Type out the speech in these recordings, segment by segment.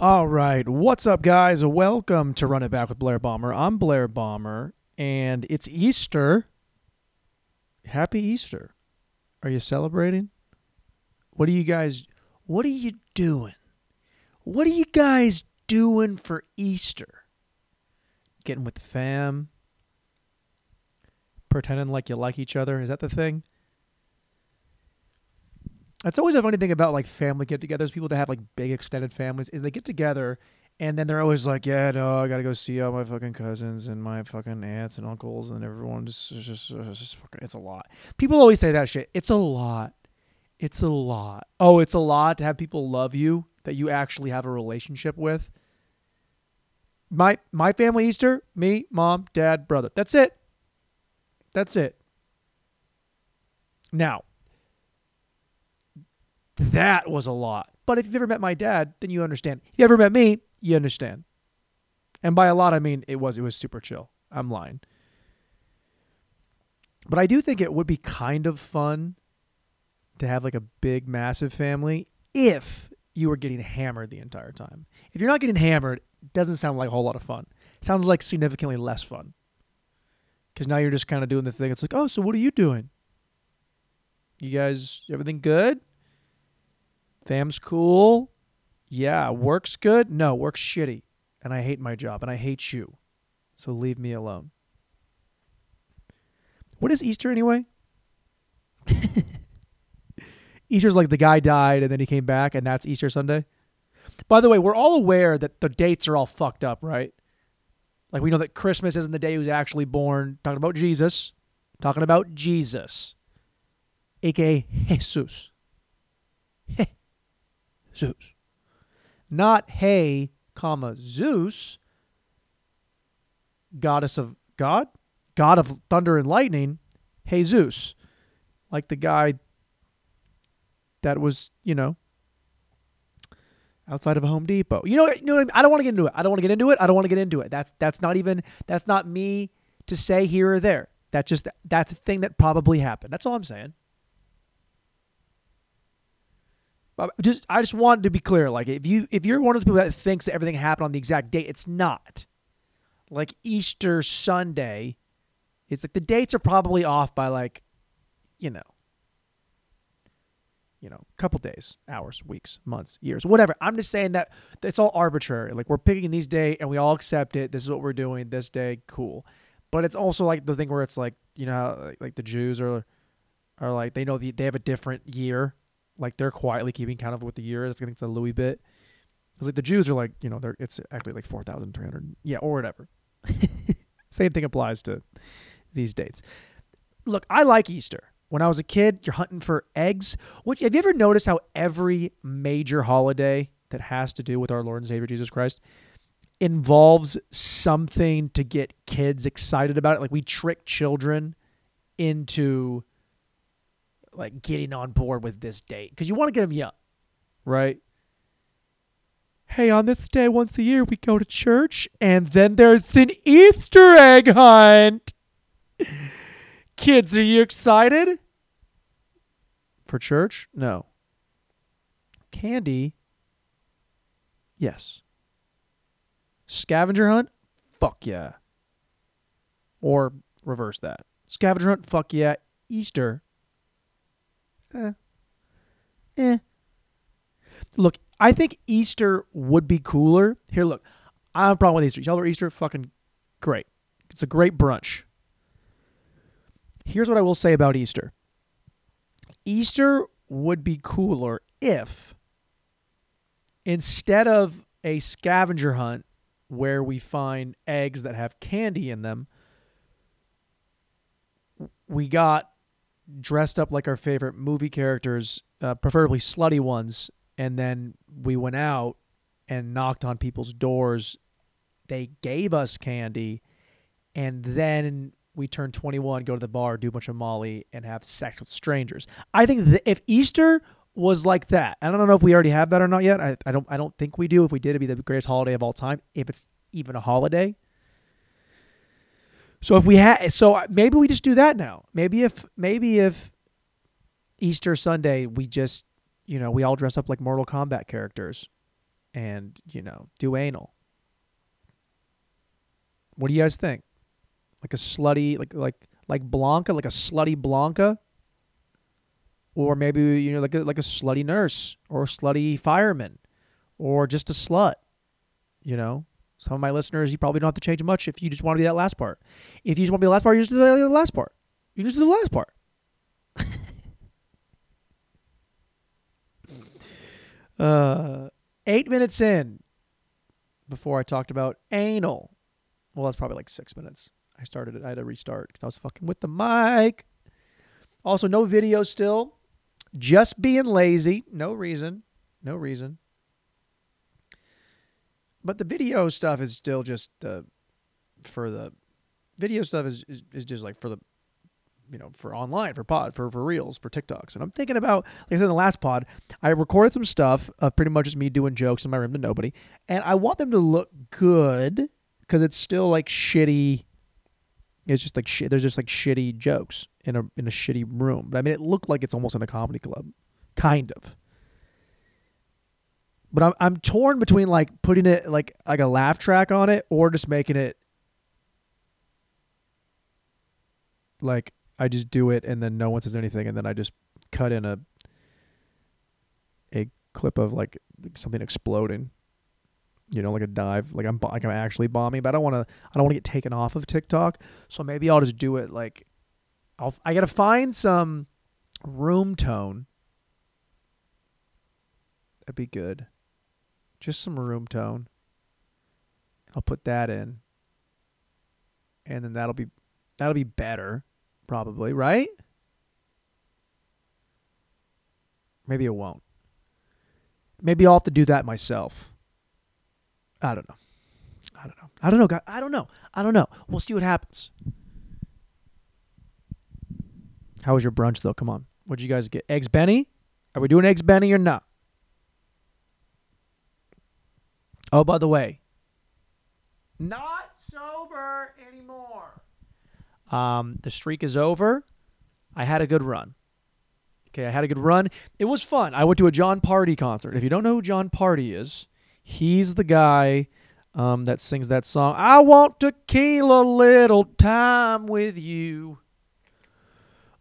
All right, what's up, guys? Welcome to Run It Back with Blair Bomber. I'm Blair Bomber, and it's Easter. Happy Easter! Are you celebrating? What are you guys? What are you doing? What are you guys doing for Easter? Getting with the fam? Pretending like you like each other? Is that the thing? That's always a funny thing about like family get-togethers. People that have like big extended families is they get together and then they're always like, "Yeah, no, I gotta go see all my fucking cousins and my fucking aunts and uncles and everyone." Just, it's just, it's just fucking, it's a lot. People always say that shit. It's a lot. It's a lot. Oh, it's a lot to have people love you that you actually have a relationship with. My my family Easter, me, mom, dad, brother. That's it. That's it. Now, that was a lot. But if you've ever met my dad, then you understand. If you ever met me, you understand. And by a lot, I mean it was it was super chill. I'm lying. But I do think it would be kind of fun to have like a big, massive family if you were getting hammered the entire time. If you're not getting hammered, it doesn't sound like a whole lot of fun. It sounds like significantly less fun. Because now you're just kind of doing the thing. It's like, oh, so what are you doing? You guys, everything good? Fam's cool. Yeah, work's good. No, work's shitty. And I hate my job and I hate you. So leave me alone. What is Easter anyway? Easter's like the guy died and then he came back and that's Easter Sunday. By the way, we're all aware that the dates are all fucked up, right? Like we know that Christmas isn't the day he was actually born. Talking about Jesus. Talking about Jesus. AKA Jesus. Zeus. Not hey, comma, Zeus, goddess of God, God of thunder and lightning, Jesus. Like the guy that was, you know, outside of a Home Depot. You know, you know I, mean? I don't want to get into it. I don't want to get into it. I don't want to get into it. That's that's not even that's not me to say here or there. That's just that's a thing that probably happened. That's all I'm saying. Uh, just I just wanted to be clear. Like if you if you're one of the people that thinks that everything happened on the exact date, it's not. Like Easter Sunday, it's like the dates are probably off by like, you know, you know, couple days, hours, weeks, months, years, whatever. I'm just saying that it's all arbitrary. Like we're picking these day and we all accept it. This is what we're doing this day. Cool. But it's also like the thing where it's like, you know, like, like the Jews are are like they know the, they have a different year like they're quietly keeping count of what the year is. Getting to Louis bit. It's like the Jews are like, you know, they're it's actually like four thousand three hundred, yeah, or whatever. Same thing applies to these dates. Look, I like Easter. When I was a kid, you're hunting for eggs. Which have you ever noticed how every major holiday that has to do with our Lord and Savior Jesus Christ involves something to get kids excited about it? Like we trick children into like getting on board with this date because you want to get them young, right? Hey, on this day once a year we go to church and then there's an Easter egg hunt. Kids, are you excited? For church? No. Candy? Yes. Scavenger hunt? Fuck yeah. Or reverse that. Scavenger hunt? Fuck yeah. Easter? Eh. eh. Look, I think Easter would be cooler. Here, look, I have a problem with Easter. Y'all are Easter fucking great. It's a great brunch. Here's what I will say about Easter Easter would be cooler if instead of a scavenger hunt where we find eggs that have candy in them, we got dressed up like our favorite movie characters, uh, preferably slutty ones, and then we went out and knocked on people's doors. They gave us candy, and then we turned 21, go to the bar, do a bunch of Molly, and have sex with strangers. I think if Easter was like that, I don't know if we already have that or not yet. I, I don't. I don't think we do. If we did, it'd be the greatest holiday of all time. If it's even a holiday, so if we had, so maybe we just do that now. Maybe if maybe if Easter Sunday we just, you know, we all dress up like Mortal Kombat characters, and you know do anal. What do you guys think? Like a slutty, like like like Blanca, like a slutty Blanca, or maybe you know like a, like a slutty nurse or a slutty fireman, or just a slut. You know, some of my listeners, you probably don't have to change much if you just want to be that last part. If you just want to be the last part, you just do the last part. You just do the last part. uh, eight minutes in before I talked about anal. Well, that's probably like six minutes. I started it. I had to restart because I was fucking with the mic. Also, no video still. Just being lazy. No reason. No reason. But the video stuff is still just uh, for the video stuff is, is, is just like for the you know for online for pod for for reels for TikToks. And I'm thinking about like I said in the last pod, I recorded some stuff of pretty much just me doing jokes in my room to nobody, and I want them to look good because it's still like shitty. It's just like. There's just like shitty jokes in a in a shitty room. But I mean, it looked like it's almost in a comedy club, kind of. But I'm I'm torn between like putting it like like a laugh track on it or just making it like I just do it and then no one says anything and then I just cut in a a clip of like something exploding. You know, like a dive, like I'm like I'm actually bombing, but I don't want to. I don't want to get taken off of TikTok, so maybe I'll just do it like I'll. I gotta find some room tone. That'd be good. Just some room tone. I'll put that in, and then that'll be that'll be better probably, right? Maybe it won't. Maybe I'll have to do that myself. I don't know. I don't know. I don't know. guy- I don't know. I don't know. We'll see what happens. How was your brunch though? Come on. What'd you guys get? Eggs Benny? Are we doing eggs Benny or not? Oh, by the way, not sober anymore. Um, the streak is over. I had a good run. Okay, I had a good run. It was fun. I went to a Jon Pardi concert. If you don't know who Jon Pardi is, he's the guy um, that sings that song. I want to kill a little time with you.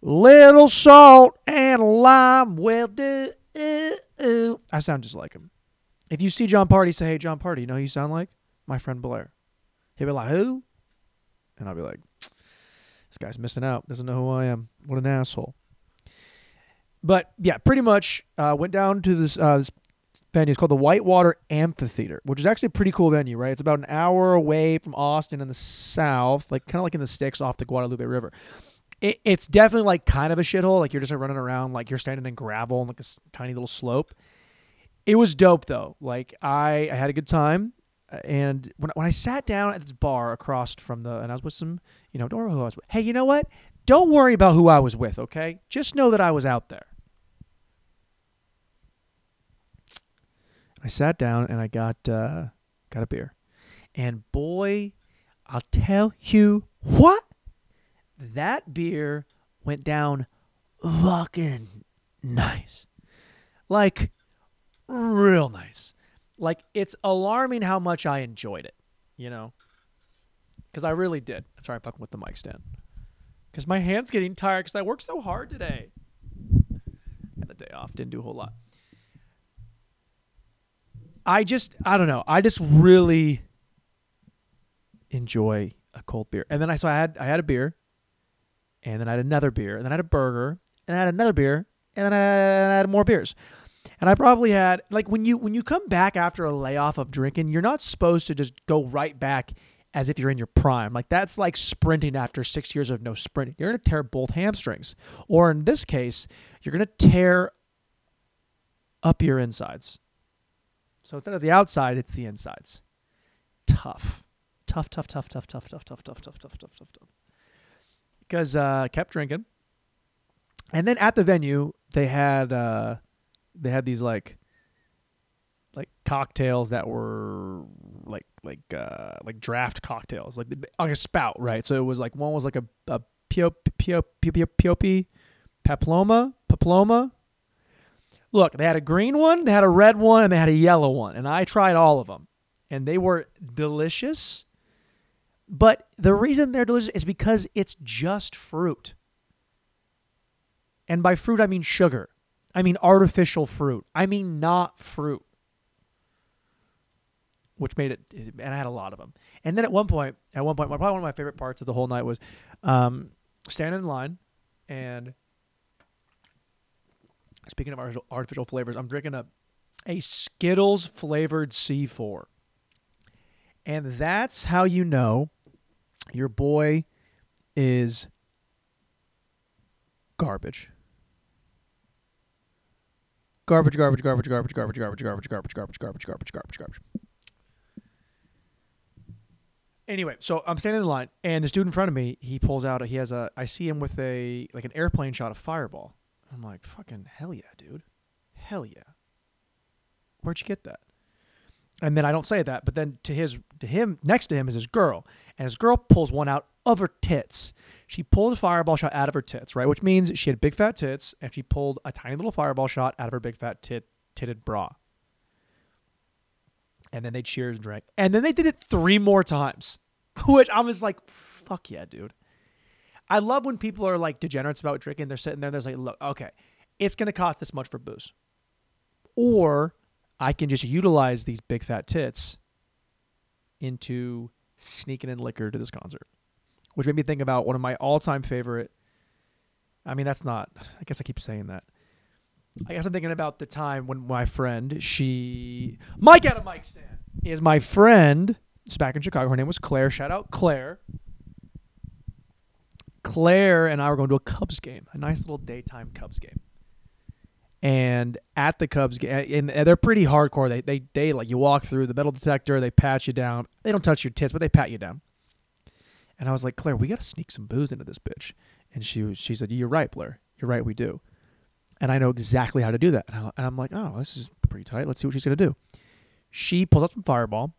Little salt and lime will do. I sound just like him. If you see Jon Pardi, say, "Hey, Jon Pardi," you know who you sound like? My friend Blair. He'll be like, "Who?" And I'll be like, "This guy's missing out. Doesn't know who I am. What an asshole." But yeah, pretty much uh, went down to this, uh, this venue. It's called the Whitewater Amphitheater, which is actually a pretty cool venue, right? It's about an hour away from Austin in the south, like kind of like in the sticks off the Guadalupe River. It, it's definitely like kind of a shithole. Like you're just like, running around, like you're standing in gravel on like a tiny little slope. It was dope though. Like I, I had a good time. Uh, And when, when I sat down at this bar across from the, and I was with some, you know, don't worry who I was with. Hey, you know what? Don't worry about who I was with, okay? Just know that I was out there. I sat down and I got uh, got a beer, and boy, I'll tell you what, that beer went down fucking nice, like real nice. Like it's alarming how much I enjoyed it, you know, because I really did. Sorry, I'm fucking with the mic stand, because my hand's getting tired because I worked so hard today. Had the day off, didn't do a whole lot. I just I don't know. I just really enjoy a cold beer. And then I so I had I had a beer, and then I had another beer, and then I had a burger, and I had another beer, and then I had more beers. And I probably had like when you when you come back after a layoff of drinking, you're not supposed to just go right back as if you're in your prime. Like that's like sprinting after 6 years of no sprinting. You're going to tear both hamstrings. Or in this case, you're going to tear up your insides. So instead of the outside, it's the insides. Tough. Tough, tough, tough, tough, tough, tough, tough, tough, tough, tough, tough, tough, tough. Because uh kept drinking. And then at the venue, they had uh they had these like like cocktails that were like like uh like draft cocktails, like like a spout, right? So it was like one was like a a pio pio pio pio pio paploma paploma Look, they had a green one, they had a red one, and they had a yellow one, and I tried all of them, and they were delicious. But the reason they're delicious is because it's just fruit. And by fruit, I mean sugar. I mean artificial fruit. I mean not fruit. Which made it, and I had a lot of them. And then at one point, at one point, probably one of my favorite parts of the whole night was um, standing in line. And speaking of artificial flavors, I'm drinking a, a Skittles flavored C4. And that's how you know your boy is garbage. Garbage, garbage, garbage, garbage, garbage, garbage, garbage, garbage, garbage, garbage, garbage, garbage, garbage. Anyway, so I'm standing in line, and the dude in front of me, he pulls out. He has a. I see him with a like an airplane shot of Fireball. I'm like, fucking hell yeah, dude, hell yeah. Where'd you get that? And then I don't say that, but then to his to him next to him is his girl, and his girl pulls one out of her tits. She pulled a fireball shot out of her tits, right? Which means she had big fat tits, and she pulled a tiny little fireball shot out of her big fat tit titted bra. And then they cheers and drank, and then they did it three more times, which I was like, "Fuck yeah, dude." I love when people are like degenerates about drinking. They're sitting there, they're like, "Look, okay, it's gonna cost this much for booze, or I can just utilize these big fat tits into sneaking in liquor to this concert, which made me think about one of my all time favorite. I mean, that's not, I guess I keep saying that. I guess I'm thinking about the time when my friend, she, Mike out of Mike stand, is my friend. It's back in Chicago. Her name was Claire. Shout out Claire. Claire and I were going to a Cubs game, a nice little daytime Cubs game and at the Cubs game, and they're pretty hardcore. They they they like you walk through the metal detector, they pat you down. They don't touch your tits, but they pat you down. And I was like, Claire, we got to sneak some booze into this bitch. And she was, she said, You're right, Blair. You're right, we do. And I know exactly how to do that. And, I, am like, Oh, this is pretty tight. Let's see what she's gonna do. She pulls out some Fireball,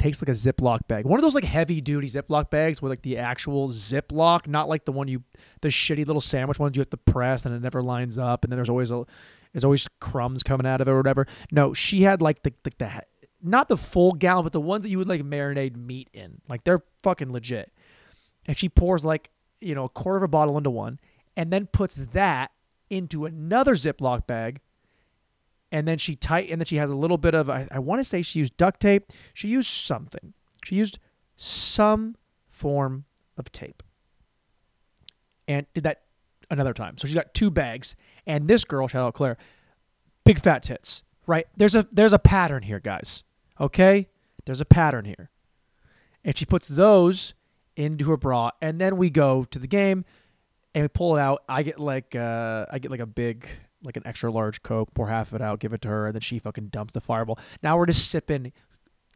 takes like a Ziploc bag, one of those like heavy duty Ziploc bags with like the actual Ziploc, not like the one you, the shitty little sandwich ones you have to press and it never lines up, and then there's always a, there's always crumbs coming out of it or whatever. No, she had like the the, the not the full gallon, but the ones that you would like marinate meat in, like they're fucking legit. And she pours like you know a quarter of a bottle into one, and then puts that into another Ziploc bag and then she tight and then she has a little bit of I, I want to say she used duct tape. She used something. She used some form of tape. And did that another time. So she got two bags. And this girl, shout out Claire, big fat tits. Right? There's a there's a pattern here, guys. Okay? There's a pattern here. And she puts those into her bra, and then we go to the game and we pull it out. I get like uh I get like a big like an extra large Coke, pour half of it out, give it to her, and then she fucking dumps the Fireball. Now we're just sipping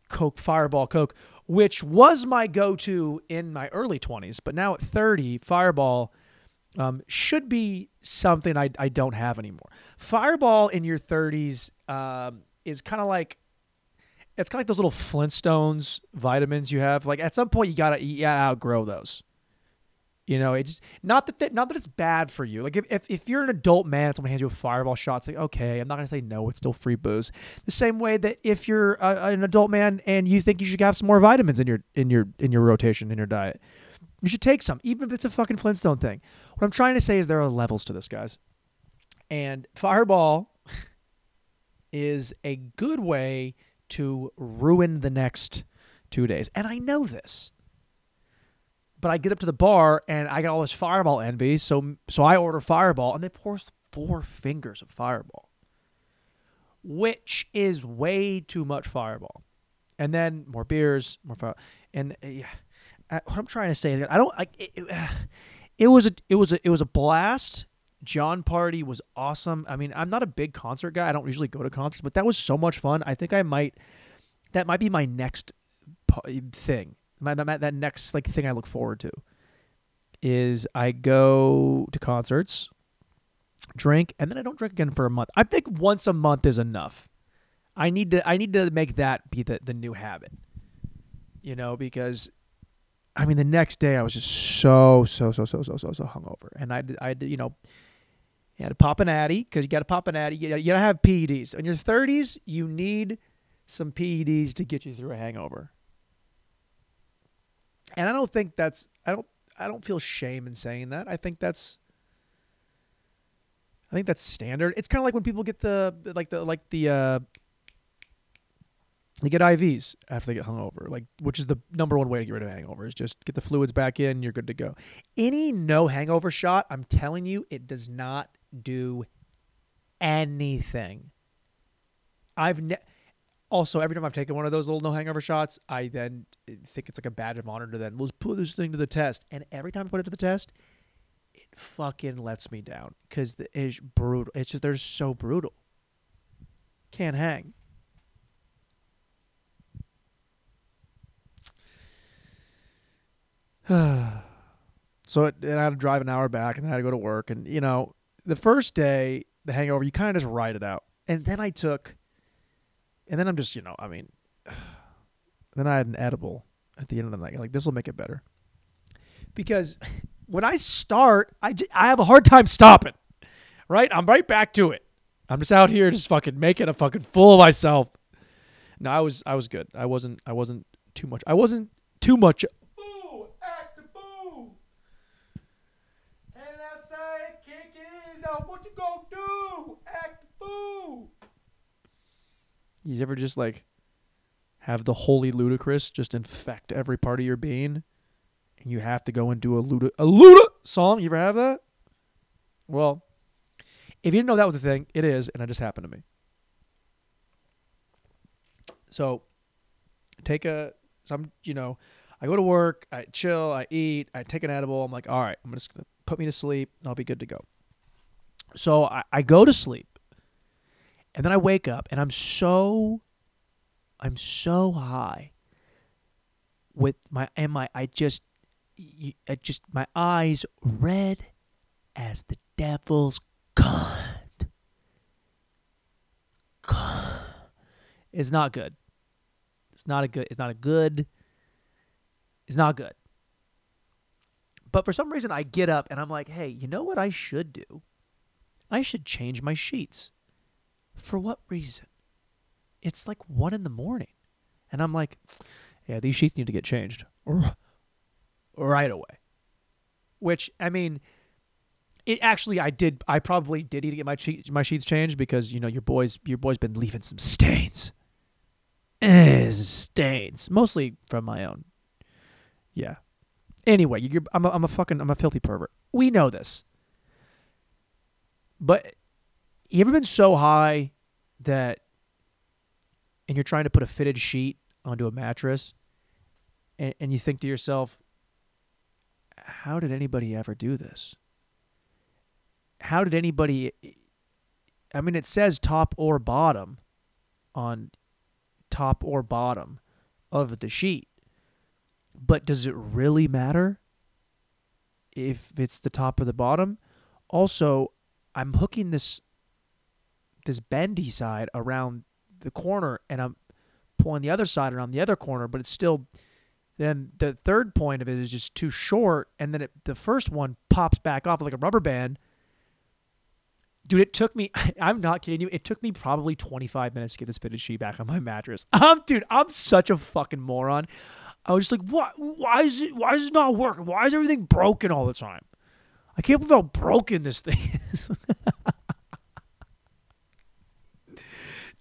Coke, Fireball Coke, which was my go to in my early 20s. But now at 30, Fireball um, should be something I, I don't have anymore. Fireball in your 30s um, is kind of like. It's kind of like those little Flintstones vitamins you have. Like at some point you gotta you gotta outgrow those. You know, it's not that, that not that it's bad for you. Like if, if, if you're an adult man and someone hands you a fireball shot, it's like okay, I'm not gonna say no. It's still free booze. The same way that if you're a, an adult man and you think you should have some more vitamins in your in your in your rotation in your diet, you should take some, even if it's a fucking Flintstone thing. What I'm trying to say is there are levels to this, guys. And Fireball is a good way to ruin the next two days. And I know this. But I get up to the bar and I got all this Fireball envy, so so I order Fireball and they pour four fingers of Fireball, which is way too much Fireball. And then more beers, more fire, and uh, yeah, uh, what I'm trying to say is I don't like it, it, uh, it was a it was a it was a blast. Jon Pardi was awesome. I mean, I'm not a big concert guy. I don't usually go to concerts, but that was so much fun. I think I might that might be my next thing that next like thing I look forward to is I go to concerts, drink, and then I don't drink again for a month. I think once a month is enough. I need to I need to make that be the, the new habit. You know, because I mean the next day I was just so so so so so so so hungover, and I I you know You had to pop an addy because you got to pop an addy. You gotta, you gotta have PEDs. In your 30s, you need some PEDs to get you through a hangover. And I don't think that's I don't I don't feel shame in saying that. I think that's I think that's standard. It's kind of like when people get the like the like the uh they get IVs after they get hungover, like which is the number one way to get rid of hangovers. Just get the fluids back in, you're good to go. Any no hangover shot, I'm telling you, it does not do anything. I've ne- also every time I've taken one of those little no hangover shots, I then eh, think it's like a badge of honor to then let's put this thing to the test. And every time I put it to the test, it fucking lets me down because it's brutal. It's just they're so brutal. Can't hang. so it, and I had to drive an hour back, and I had to go to work. And you know, the first day, the hangover, you kind of just ride it out. And then I took, and then I'm just, you know, I mean, then I had an edible at the end of the night. Like this will make it better, because when I start, I, j- I have a hard time stopping. Right, I'm right back to it. I'm just out here just fucking making a fucking fool of myself. No, I was I was good. I wasn't I wasn't too much. I wasn't too much. Boo! Act the boo! And I say, kick is out. What you gonna do? Act the boo! You ever just like have the holy Ludacris just infect every part of your being, and you have to go and do a luda a luda song? You ever have that? Well, if you didn't know that was a thing, it is, and it just happened to me. So, take a some, you know, I go to work, I chill, I eat, I take an edible. I'm like, all right, I'm just gonna put me to sleep, and I'll be good to go. So I, I go to sleep, and then I wake up, and I'm so, I'm so high. With my and my, I just, I just my eyes red as the devil's cunt. Cunt. It's not good. It's not a good. It's not a good. It's not good. But for some reason, I get up and I'm like, hey, you know what I should do? I should change my sheets. For what reason? It's like one in the morning. And I'm like, yeah, these sheets need to get changed right away. Which, I mean, it actually I did I probably did need to get my sheets my sheets changed because you know your boys your boy's been leaving some stains. Eh, stains, mostly from my own. Yeah. Anyway, I'm a, I'm a fucking I'm a filthy pervert. We know this. But you ever been so high that and you're trying to put a fitted sheet onto a mattress and, and you think to yourself, how did anybody ever do this? how did anybody I mean it says top or bottom on top or bottom of the sheet. But does it really matter if it's the top or the bottom? Also, I'm hooking this this bendy side around the corner and I'm pulling the other side around the other corner, but it's still then the third point of it is just too short and then it, the first one pops back off like a rubber band Dude, it took me, I'm not kidding you, it took me probably 25 minutes to get this fitted sheet back on my mattress. Um, dude, I'm such a fucking moron. I was just like, what? Why is it, why is it not working? Why is everything broken all the time? I can't believe how broken this thing is.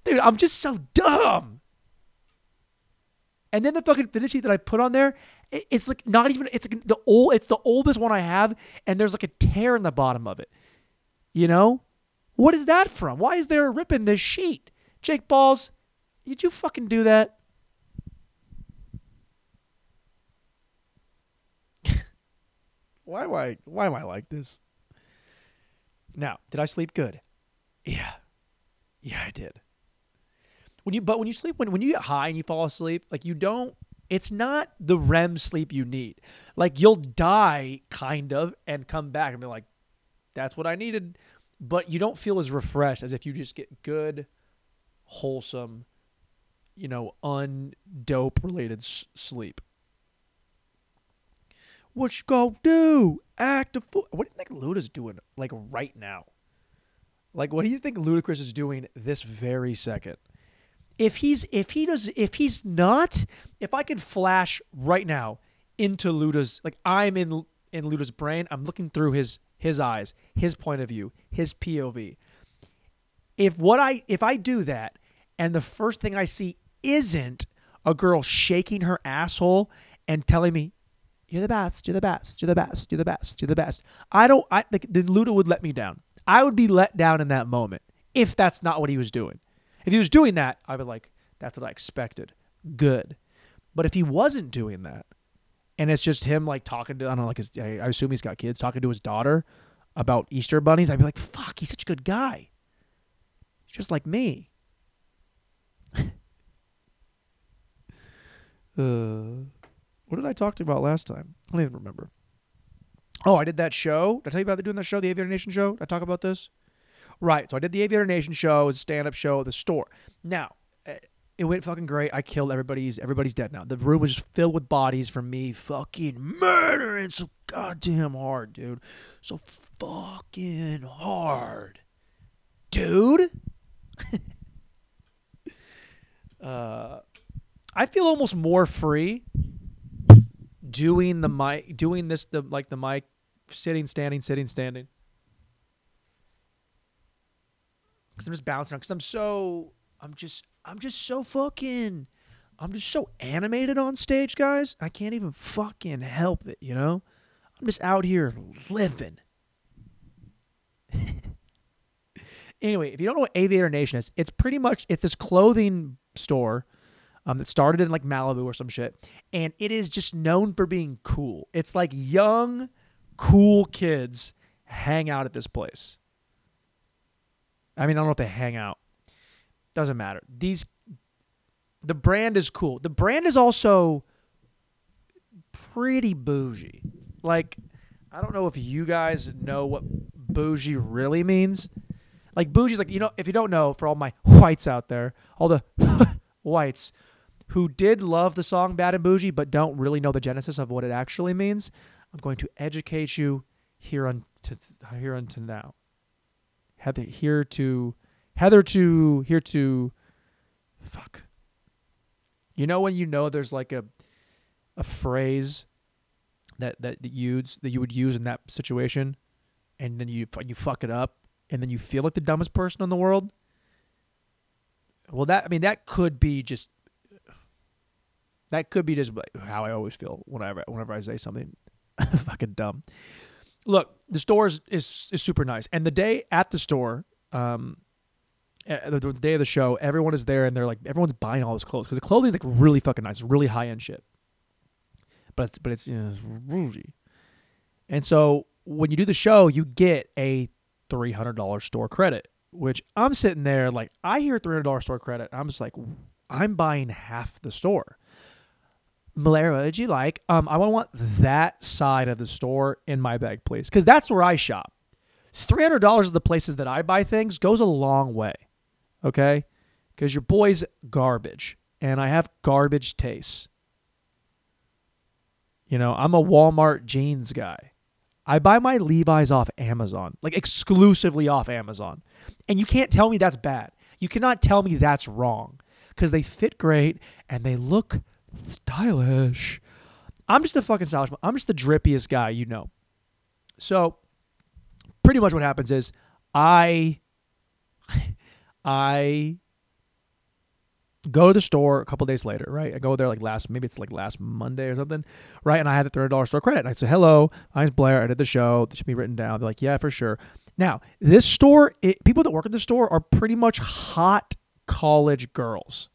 Dude, I'm just so dumb. And then the fucking fitted sheet that I put on there, it's like not even, it's like the old, it's the oldest one I have, and there's like a tear in the bottom of it. You know? What is that from? Why is there a rip in this sheet? Jake Balls, did you fucking do that? why I why am I like this? Now, did I sleep good? Yeah. Yeah, I did. When you but when you sleep when when you get high and you fall asleep, like you don't it's not the REM sleep you need. Like you'll die kind of and come back and be like that's what I needed but you don't feel as refreshed as if you just get good, wholesome, you know, undope related s- sleep. What you gonna do? Act a fool. What do you think Luda's doing like right now? Like, what do you think Ludacris is doing this very second? If he's if he does if he's not, if I could flash right now into Luda's like I'm in in Luda's brain, I'm looking through his his eyes, his point of view, his POV. If what I if I do that and the first thing I see isn't a girl shaking her asshole and telling me you're the best, you're the best, you're the best, you're the best, you're the best. I don't I like then Luda would let me down. I would be let down in that moment if that's not what he was doing. If he was doing that, I would be like, that's what I expected. Good. But if he wasn't doing that, and it's just him like talking to, I don't know, like his, I assume he's got kids, talking to his daughter about Easter bunnies, I'd be like, fuck, he's such a good guy. He's just like me. uh, what did I talk to about last time? I don't even remember. Oh, I did that show. Did I tell you about doing that show, the Aviator Nation show? Did I talk about this? Right. So I did the Aviator Nation show, a stand-up show at the store. Now, eh, it went fucking great. I killed everybody's. Everybody's dead now. The room was just filled with bodies from me fucking murdering so goddamn hard, dude. So fucking hard, dude. uh, I feel almost more free doing the mic, doing this the like the mic, sitting, standing, sitting, standing. Cause I'm just bouncing on. Cause I'm so, I'm just, I'm just so fucking, I'm just so animated on stage, guys. I can't even fucking help it. You know, I'm just out here living. anyway, if you don't know what Aviator Nation is, it's pretty much it's this clothing store um, that started in like Malibu or some shit, and it is just known for being cool. It's like young, cool kids hang out at this place. I mean, I don't know if they hang out. Doesn't matter. These, the brand is cool. The brand is also pretty bougie. Like, I don't know if you guys know what bougie really means. Like bougie's like you know if you don't know for all my whites out there, all the whites who did love the song Bad and Boujee but don't really know the genesis of what it actually means, I'm going to educate you here on to here until now. Heather here to Heather to here to fuck. You know when you know there's like a a phrase that that you use that you would use in that situation, and then you you fuck it up, and then you feel like the dumbest person in the world. Well, that I mean that could be just that could be just how I always feel whenever whenever I say something fucking dumb. Look, the store is, is, is super nice, and the day at the store, um, eh, the, the day of the show, everyone is there, and they're like everyone's buying all this clothes because the clothing is like really fucking nice, really high end shit. But it's but it's you know it's bougie, and so when you do the show, you get a three hundred dollar store credit, which I'm sitting there like I hear three hundred dollar store credit, I'm just like I'm buying half the store. Malera, did you like? Um, I want that side of the store in my bag, please, because that's where I shop. Three hundred dollars of the places that I buy things goes a long way, okay? Because your boy's garbage, and I have garbage tastes. You know, I'm a Walmart jeans guy. I buy my Levi's off Amazon, like exclusively off Amazon, and you can't tell me that's bad. You cannot tell me that's wrong because they fit great and they look stylish. I'm just a fucking stylish. I'm just the drippiest guy you know. So, pretty much what happens is I I go to the store a couple days later, right? I go there like last, maybe it's like last Monday or something, right? And I had the thirty dollars store credit. And I said, "Hello, my name's Blair. I did the show. This should be written down." They're like, "Yeah, for sure." Now, this store, it, people that work at the store are pretty much hot college girls.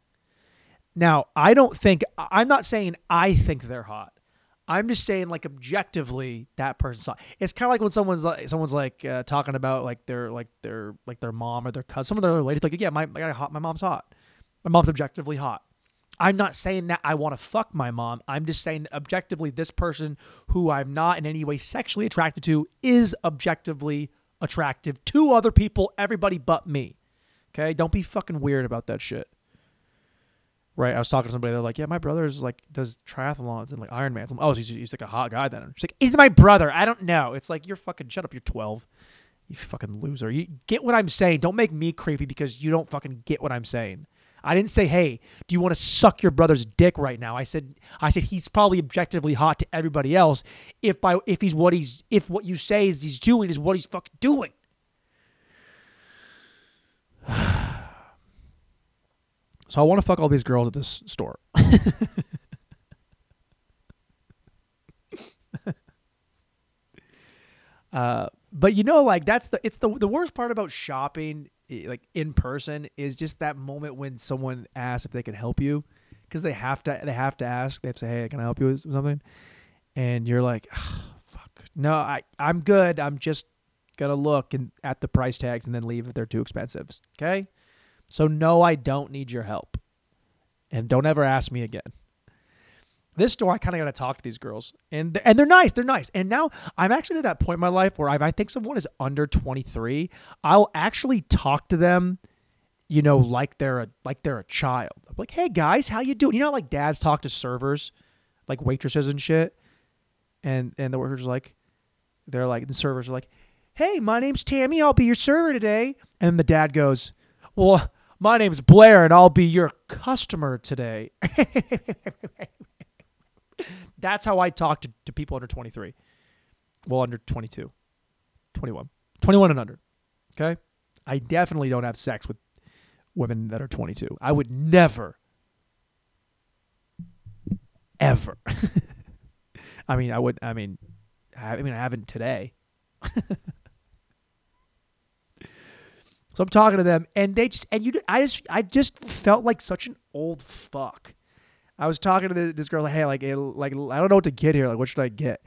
Now, I don't think I'm not saying I think they're hot. I'm just saying like objectively that person's hot. It's kind of like when someone's like someone's like uh, talking about like their like their like their mom or their cousin, some of their other ladies like yeah, my my hot, my mom's hot. My mom's objectively hot. I'm not saying that I want to fuck my mom. I'm just saying objectively this person who I'm not in any way sexually attracted to is objectively attractive to other people, everybody but me. Okay? Don't be fucking weird about that shit right? I was talking to somebody. They're like, "Yeah, my brother's like does triathlons and like Ironman." I'm, oh, he's, he's like a hot guy then. She's like, "He's my brother." I don't know. It's like you're fucking shut up. You're 12. You fucking loser. You get what I'm saying. Don't make me creepy because you don't fucking get what I'm saying. I didn't say, "Hey, do you want to suck your brother's dick right now?" I said, "I said he's probably objectively hot to everybody else. If by if he's what he's if what you say is he's doing is what he's fucking doing." so I want to fuck all these girls at this store. uh, but you know, like that's the it's the the worst part about shopping, like in person, is just that moment when someone asks if they can help you, because they have to they have to ask. They have to say, "Hey, can I help you with something?" And you're like, "Fuck, no, I I'm good. I'm just gonna look and at the price tags and then leave if they're too expensive." Okay, so no, I don't need your help, and don't ever ask me again this store I kind of got to talk to these girls, and and they're nice, they're nice. And now I'm actually at that point in my life where if I think someone is under 23, I'll actually talk to them, you know, like they're a like they're a child. I'm like, hey guys, how you doing? You know, like dads talk to servers, like waitresses and shit, and and the workers like, they're like the servers are like, hey, my name's Tammy, I'll be your server today, and the dad goes, well. My name's Blair, and I'll be your customer today. That's how I talk to, to people under 23. Well, under 22, 21, 21 and under. Okay. I definitely don't have sex with women that are 22. I would never, ever. I mean, I would, I mean, I mean, I haven't today. So I'm talking to them, and they just and you. I just I just felt like such an old fuck I was talking to this girl, like, hey, like, like, I don't know what to get here. Like, what should I get?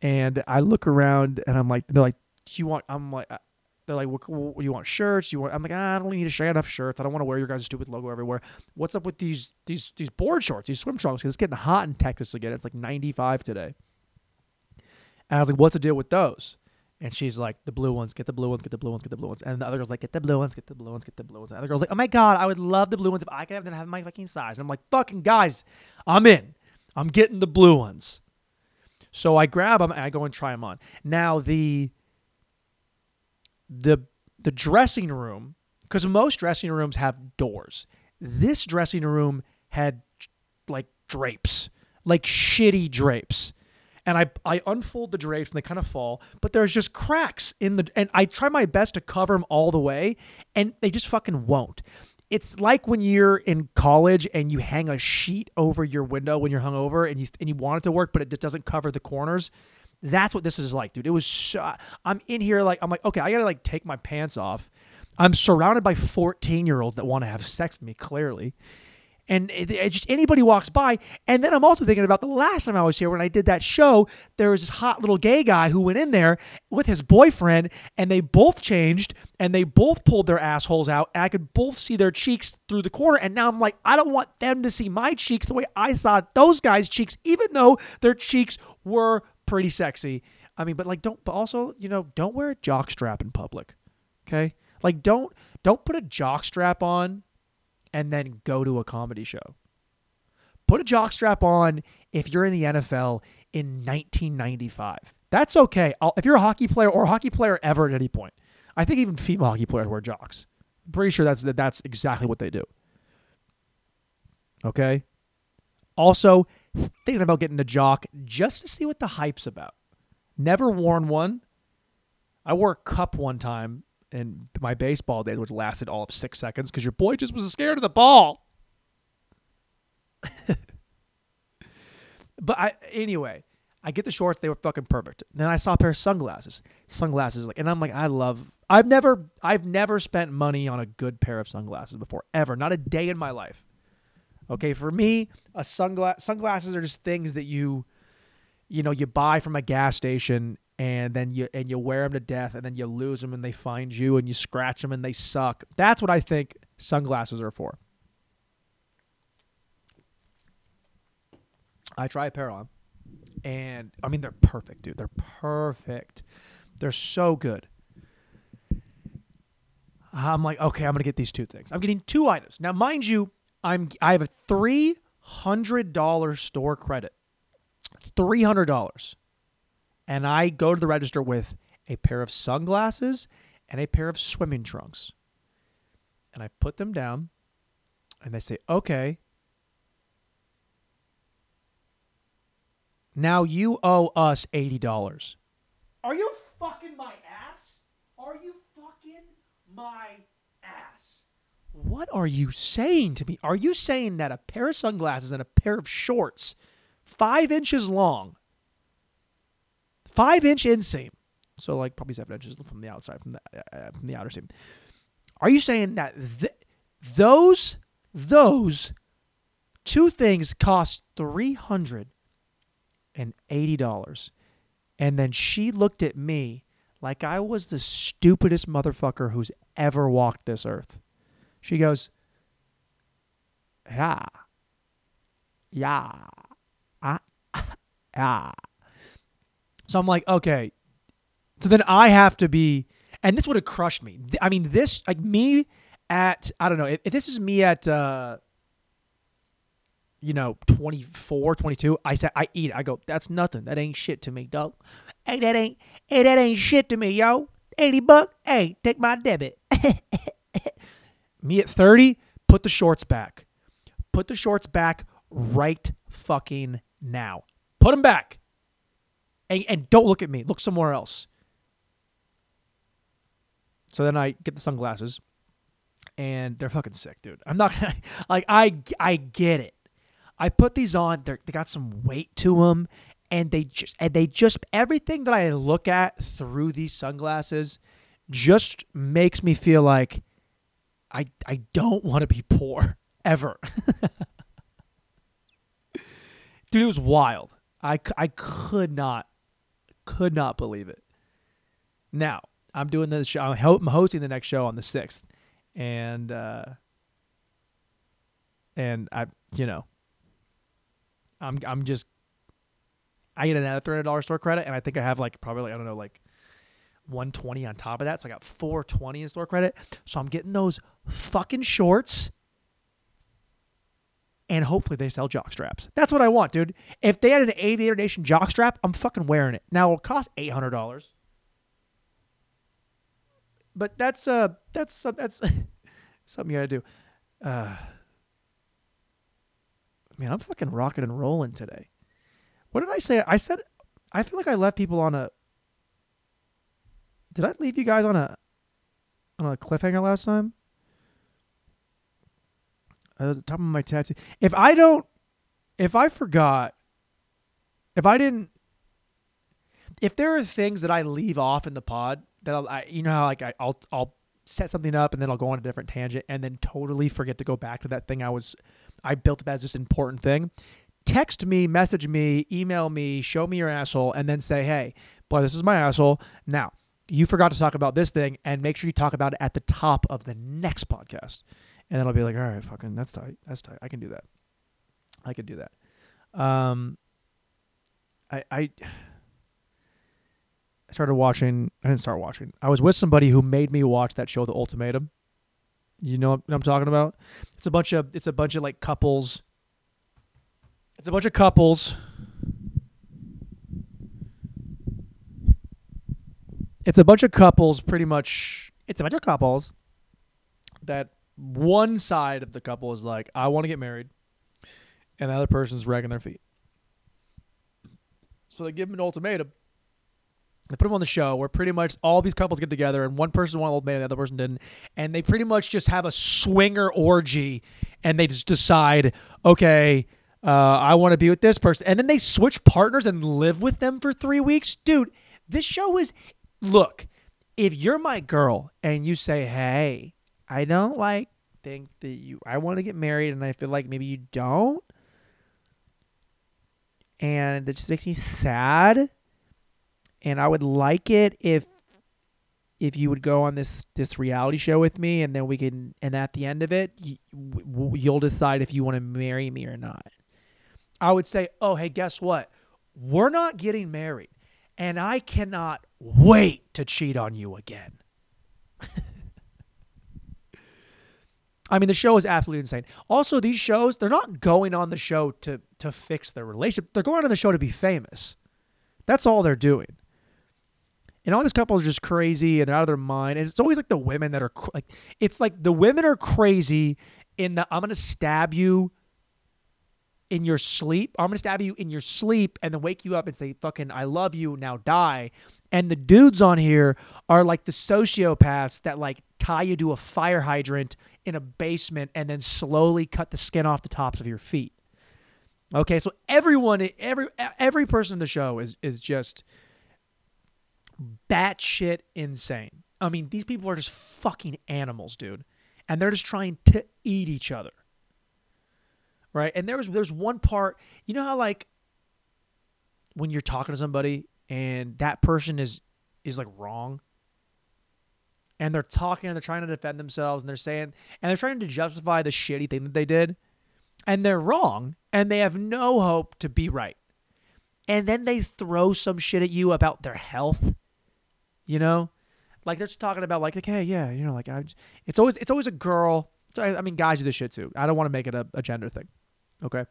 And I look around, and I'm like, they're like, do you want? I'm like, uh, they're like, what, what, you want shirts? You want? I'm like, ah, I don't need a shirt. enough shirts. I don't want to wear your guys' stupid logo everywhere. What's up with these these these board shorts, these swim trunks? Because it's getting hot in Texas again. It's like 95 today. And I was like, what's the deal with those? And she's like, the blue ones, get the blue ones, get the blue ones, get the blue ones. And the other girl's like, get the blue ones, get the blue ones, get the blue ones. And the other girl's like, oh my God, I would love the blue ones if I could have them have my fucking size. And I'm like, fucking guys, I'm in. I'm getting the blue ones. So I grab them and I go and try them on. Now the the the dressing room, because most dressing rooms have doors. This dressing room had like drapes, like shitty drapes and I I unfold the drapes and they kind of fall, but there's just cracks in the and I try my best to cover them all the way and they just fucking won't. It's like when you're in college and you hang a sheet over your window when you're hungover and you and you want it to work but it just doesn't cover the corners. That's what this is like, dude. It was I'm in here like I'm like okay, I got to like take my pants off. I'm surrounded by 14 year olds that want to have sex with me clearly and it, it just anybody walks by. And then I'm also thinking about the last time I was here when I did that show. There was this hot little gay guy who went in there with his boyfriend, and they both changed and they both pulled their assholes out. And I could both see their cheeks through the corner. And now I'm like, I don't want them to see my cheeks the way I saw those guys' cheeks, even though their cheeks were pretty sexy. I mean, but like, don't, but also, you know, don't wear a jock strap in public. Okay. Like, don't, don't put a jock strap on and then go to a comedy show. Put a jockstrap on if you're in the NFL in 1995. That's okay. I'll, if you're a hockey player or a hockey player ever at any point, I think even female hockey players wear jocks. I'm pretty sure that's that's exactly what they do. Okay. Also, thinking about getting a jock just to see what the hype's about. Never worn one. I wore a cup one time and my baseball days, which lasted all of six seconds because your boy just was scared of the ball. but I anyway, I get the shorts; they were fucking perfect. Then I saw a pair of sunglasses, sunglasses, like, and I'm like, I love. I've never, I've never spent money on a good pair of sunglasses before, ever, not a day in my life. Okay, for me, a sunglass sunglasses are just things that you, you know, you buy from a gas station and then you and you wear them to death and then you lose them and they find you and you scratch them and they suck. That's what I think sunglasses are for. I try a pair on and I mean they're perfect, dude. They're perfect. They're so good. I'm like, okay, I'm gonna get these two things. I'm getting two items. Now, mind you, I'm I have a three hundred dollar store credit. Three hundred dollars and I go to the register with a pair of sunglasses and a pair of swimming trunks. And I put them down and they say, okay. Now you owe us $80. Are you fucking my ass? Are you fucking my ass? What are you saying to me? Are you saying that a pair of sunglasses and a pair of shorts, five inches long, five inch inseam, so like probably seven inches from the outside, from the uh, from the outer seam. Are you saying that th- those those two things cost three hundred and eighty dollars, and then she looked at me like I was the stupidest motherfucker who's ever walked this earth. She goes, Yeah. Yeah. Ah, yeah. So I'm like, okay. So then I have to be, and this would have crushed me. I mean, this, like me at, I don't know, if, if this is me at, uh, you know, 24, 22, I said, I eat it. I go, that's nothing. That ain't shit to me, dog. Hey, that ain't, hey, that ain't shit to me, yo. 80 buck. Hey, take my debit. Me at 30, put the shorts back. Put the shorts back right fucking now. Put them back. And, and don't look at me. Look somewhere else. So then I get the sunglasses and they're fucking sick, dude. I'm not gonna, like, I, I get it. I put these on, they're, they got some weight to them and they just, and they just, everything that I look at through these sunglasses just makes me feel like, I I don't want to be poor ever. Dude, it was wild. I, I could not could not believe it. Now, I'm doing this show. I'm hosting the next show on the 6th. And uh and I, you know, I'm I'm just I get another $300 store credit and I think I have like probably like I don't know like 120 on top of that. So I got 420 in store credit. So I'm getting those fucking shorts. And hopefully they sell jock straps. That's what I want, dude. If they had an Aviator Nation jock strap, I'm fucking wearing it. Now it'll cost eight hundred dollars. But that's uh that's uh, that's something you gotta do. Uh man, I'm fucking rocking and rolling today. What did I say? I said I feel like I left people on a did I leave you guys on a on a cliffhanger last time? At the top of my tattoo. If I don't, if I forgot, if I didn't, if there are things that I leave off in the pod that I'll, I, you know how like I, I'll I'll set something up and then I'll go on a different tangent and then totally forget to go back to that thing I was I built up as this important thing. Text me, message me, email me, show me your asshole, and then say, hey, boy, this is my asshole. Now, you forgot to talk about this thing and make sure you talk about it at the top of the next podcast. And then I'll be like, all right, fucking, that's tight. That's tight. I can do that. I can do that. Um, I, I, I started watching, I didn't start watching. I was with somebody who made me watch that show, The Ultimatum. You know what I'm talking about? It's a bunch of, it's a bunch of like couples. It's a bunch of couples it's a bunch of couples pretty much it's a bunch of couples that one side of the couple is like i want to get married and the other person's dragging their feet. So they give them an ultimatum. They put them on the show where pretty much all these couples get together and one person wanted ultimatum the other person didn't and they pretty much just have a swinger orgy and they just decide okay uh, i want to be with this person and then they switch partners and live with them for three weeks? Dude this show is look, if you're my girl and you say, "Hey, I don't like think that you I want to get married and I feel like maybe you don't." And it just makes me sad. And I would like it if if you would go on this this reality show with me and then we can and at the end of it you, you'll decide if you want to marry me or not. I would say, "Oh, hey, guess what? We're not getting married." and I cannot wait to cheat on you again. I mean, the show is absolutely insane. Also, these shows, they're not going on the show to, to fix their relationship. They're going on the show to be famous. That's all they're doing. And all these couples are just crazy and they're out of their mind. And it's always like the women that are like, it's like the women are crazy in the I'm gonna stab you in your sleep. I'm gonna stab you in your sleep and then wake you up and say, fucking, I love you, now die. And the dudes on here are like the sociopaths that like tie you to a fire hydrant in a basement and then slowly cut the skin off the tops of your feet. Okay, so everyone, every every person in the show is is just batshit insane. I mean, these people are just fucking animals, dude, and they're just trying to eat each other. Right? And there there's there's one part, you know how like when you're talking to somebody and that person is is like wrong. And they're talking and they're trying to defend themselves and they're saying and they're trying to justify the shitty thing that they did. And they're wrong and they have no hope to be right. And then they throw some shit at you about their health you know? Like they're just talking about like like hey yeah you know like I, it's always it's always a girl I, I mean guys do this shit too. I don't want to make it a, a gender thing okay?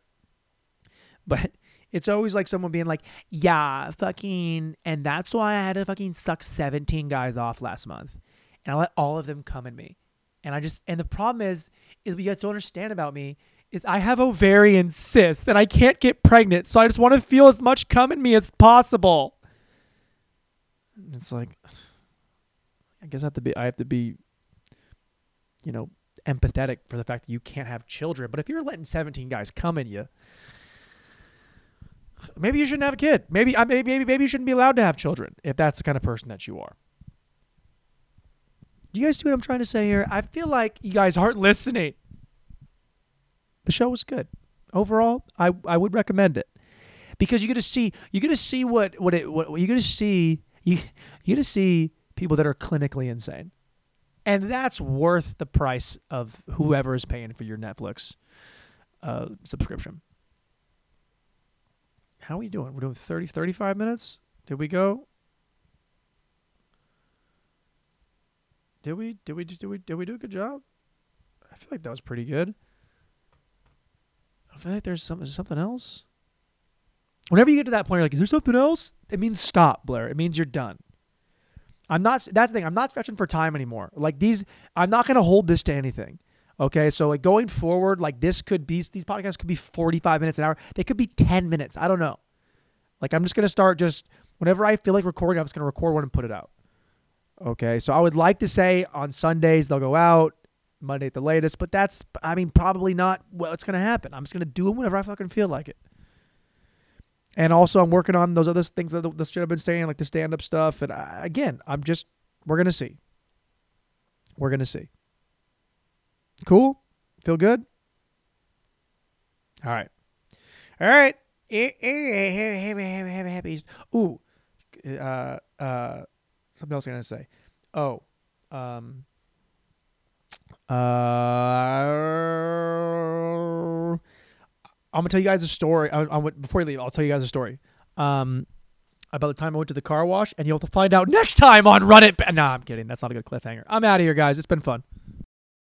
But it's always like someone being like yeah fucking and that's why i had to fucking suck 17 guys off last month and i let all of them come in me and i just and the problem is is what you have to understand about me is I have ovarian cysts and I can't get pregnant, so I just want to feel as much cum in me as possible. It's like I guess I have to be I have to be you know, empathetic for the fact that you can't have children. But if you're letting 17 guys come in you, maybe you shouldn't have a kid. Maybe maybe maybe maybe you shouldn't be allowed to have children if that's the kind of person that you are. Do you guys see what I'm trying to say here? I feel like you guys aren't listening the show was good. Overall, I, I would recommend it because you're gonna see you're gonna see what what it what you're gonna see you you're gonna see people that are clinically insane, and that's worth the price of whoever is paying for your Netflix uh, subscription. How are we doing? We're doing 30, 35 minutes. Did we go? Did we? Did we? Did we? Did we do a good job? I feel like that was pretty good. I feel like there's something something else. Whenever you get to that point, you're like, is there something else? It means stop, Blair. It means you're done. I'm not that's the thing. I'm not stretching for time anymore. Like these I'm not gonna hold this to anything. Okay. So like going forward, like this could be these podcasts could be 45 minutes an hour. They could be 10 minutes. I don't know. Like I'm just gonna start just whenever I feel like recording, I'm just gonna record one and put it out. Okay. So I would like to say on Sundays they'll go out. Monday at the latest. But that's, I mean, probably not what's to happen. I'm just to do them whenever I fucking feel like it. And also, I'm working on those other things that the, the shit I've been saying, like the stand up stuff. And I, again, I'm just, we're to see. We're to see. Cool? Feel good? All right. All right. Ooh. Uh, uh, something else I'm going to say. Oh. Um, uh, I'm gonna tell you guys a story. I, I, before you leave, I'll tell you guys a story. Um, about the time I went to the car wash, and you'll have to find out next time on Run It. Ba- nah, I'm kidding. That's not a good cliffhanger. I'm out of here, guys. It's been fun.